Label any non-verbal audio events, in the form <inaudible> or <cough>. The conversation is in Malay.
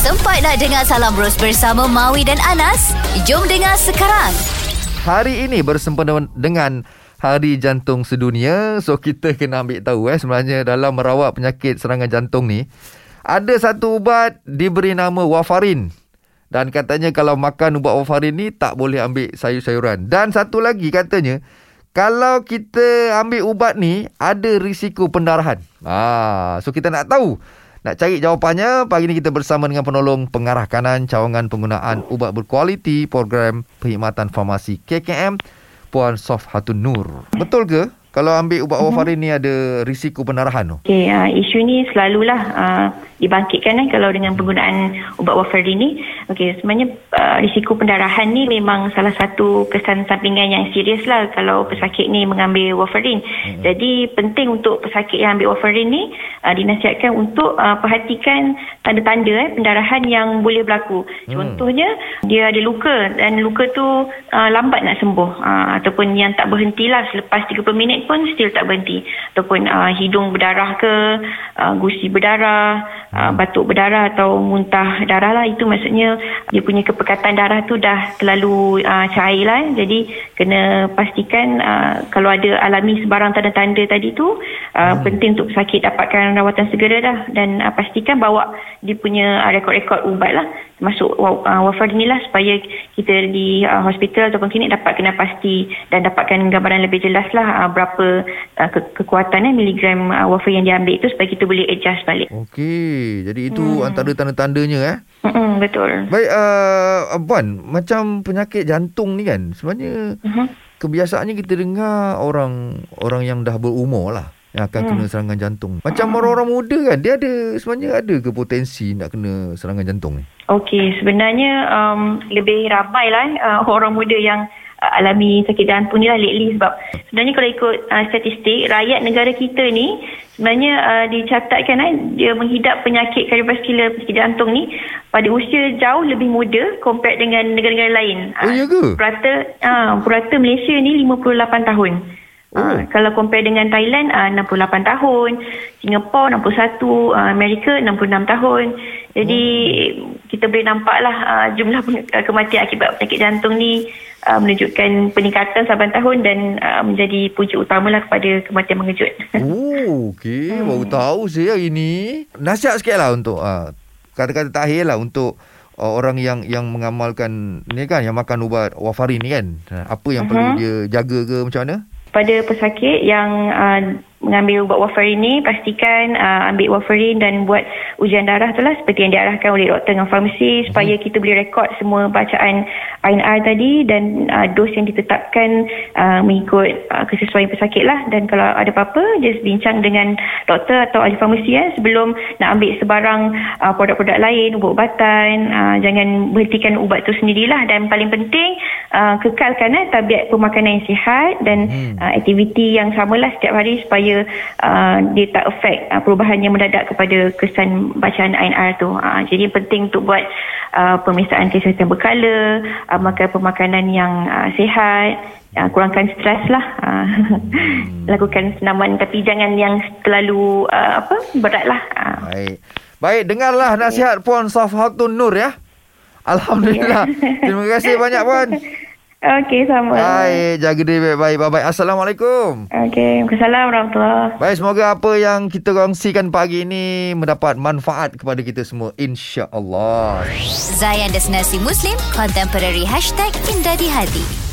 Sempat nak dengar Salam Bros bersama Maui dan Anas? Jom dengar sekarang. Hari ini bersempena dengan Hari Jantung Sedunia. So kita kena ambil tahu eh sebenarnya dalam merawat penyakit serangan jantung ni ada satu ubat diberi nama warfarin. Dan katanya kalau makan ubat warfarin ni tak boleh ambil sayur-sayuran. Dan satu lagi katanya kalau kita ambil ubat ni ada risiko pendarahan. Ah, so kita nak tahu nak cari jawapannya, pagi ni kita bersama dengan penolong pengarah kanan cawangan penggunaan ubat berkualiti program perkhidmatan farmasi KKM, Puan Sof Hatun Nur. Betul ke? Kalau ambil ubat warfarin ni ada risiko pendarahan tu? Okay, uh, isu ni selalulah uh, dibangkitkan eh, kalau dengan penggunaan ubat warfarin ni. Okay, sebenarnya uh, risiko pendarahan ni memang salah satu kesan sampingan yang serius lah kalau pesakit ni mengambil warfarin. Hmm. Jadi penting untuk pesakit yang ambil warfarin ni uh, dinasihatkan untuk uh, perhatikan tanda-tanda eh, pendarahan yang boleh berlaku. Hmm. Contohnya dia ada luka dan luka tu uh, lambat nak sembuh uh, ataupun yang tak berhentilah selepas 30 minit pun still tak berhenti. Ataupun uh, hidung berdarah ke uh, gusi berdarah uh, batuk berdarah atau muntah darah lah. Itu maksudnya dia punya kepekatan darah tu dah terlalu uh, cair lah. Jadi kena pastikan uh, kalau ada alami sebarang tanda-tanda tadi tu uh, hmm. penting untuk sakit dapatkan rawatan segera dah. Dan uh, pastikan bawa dia punya uh, rekod-rekod ubat lah masuk uh, warfarin ni lah supaya kita di uh, hospital ataupun klinik dapat kena pasti dan dapatkan gambaran lebih jelas lah uh, berapa uh, ke- kekuatan eh, miligram uh, warfarin yang diambil tu supaya kita boleh adjust balik. Okey, jadi itu hmm. antara tanda-tandanya eh. Hmm, betul. Baik, uh, Puan, macam penyakit jantung ni kan, sebenarnya uh-huh. kebiasaannya kita dengar orang orang yang dah berumur lah yang akan hmm. kena serangan jantung. Macam orang-orang muda kan, dia ada sebenarnya ada ke potensi nak kena serangan jantung ni? Okey, sebenarnya um, lebih ramai lah uh, orang muda yang uh, alami sakit jantung ni lah lately sebab sebenarnya kalau ikut uh, statistik, rakyat negara kita ni sebenarnya uh, dicatatkan uh, dia menghidap penyakit kardiovaskular penyakit jantung ni pada usia jauh lebih muda compare dengan negara-negara lain. Oh, iya ke? Purata, uh, purata Malaysia ni 58 tahun. Oh. Uh, kalau compare dengan Thailand uh, 68 tahun, Singapura 61, uh, Amerika 66 tahun. Jadi oh. kita boleh nampaklah uh, jumlah <laughs> kematian akibat penyakit jantung ni uh, menunjukkan peningkatan saban tahun dan uh, menjadi punca utamalah kepada kematian mengejut. Oh, okey. <laughs> Hmm. Baru tahu saya hari ni. Nasihat sikitlah untuk uh, kata-kata terakhir lah untuk uh, orang yang yang mengamalkan ni kan yang makan ubat warfarin ni kan. Apa yang uh-huh. perlu dia jaga ke macam mana? Pada pesakit yang uh, mengambil ubat warfarin ni pastikan uh, ambil warfarin dan buat ujian darah tu lah seperti yang diarahkan oleh doktor dengan farmasi supaya mhm. kita boleh rekod semua bacaan INR tadi dan uh, dos yang ditetapkan uh, mengikut uh, kesesuaian pesakit lah dan kalau ada apa-apa just bincang dengan doktor atau ahli farmasi ya, sebelum nak ambil sebarang uh, produk-produk lain ubat-ubatan uh, jangan berhentikan ubat tu sendirilah dan paling penting uh, kekalkan eh, tabiat pemakanan yang sihat dan hmm. uh, aktiviti yang samalah setiap hari supaya supaya uh, dia tak affect uh, perubahan yang mendadak kepada kesan bacaan INR tu. Uh, jadi penting untuk buat uh, pemeriksaan kesihatan berkala, uh, makan pemakanan yang uh, sihat, uh, kurangkan stres lah. Uh, hmm. <laughs> lakukan senaman tapi jangan yang terlalu uh, apa berat lah. Uh. Baik. Baik, dengarlah nasihat Puan Safhatun Nur ya. Alhamdulillah. Yeah. Terima kasih banyak Puan. <laughs> Okey, sama. Baik, jaga diri baik-baik. Bye-bye. Assalamualaikum. Okey, Assalamualaikum warahmatullahi Baik, semoga apa yang kita kongsikan pagi ini mendapat manfaat kepada kita semua. InsyaAllah. Zayan Destinasi Muslim, Contemporary Hashtag Indah di Hati.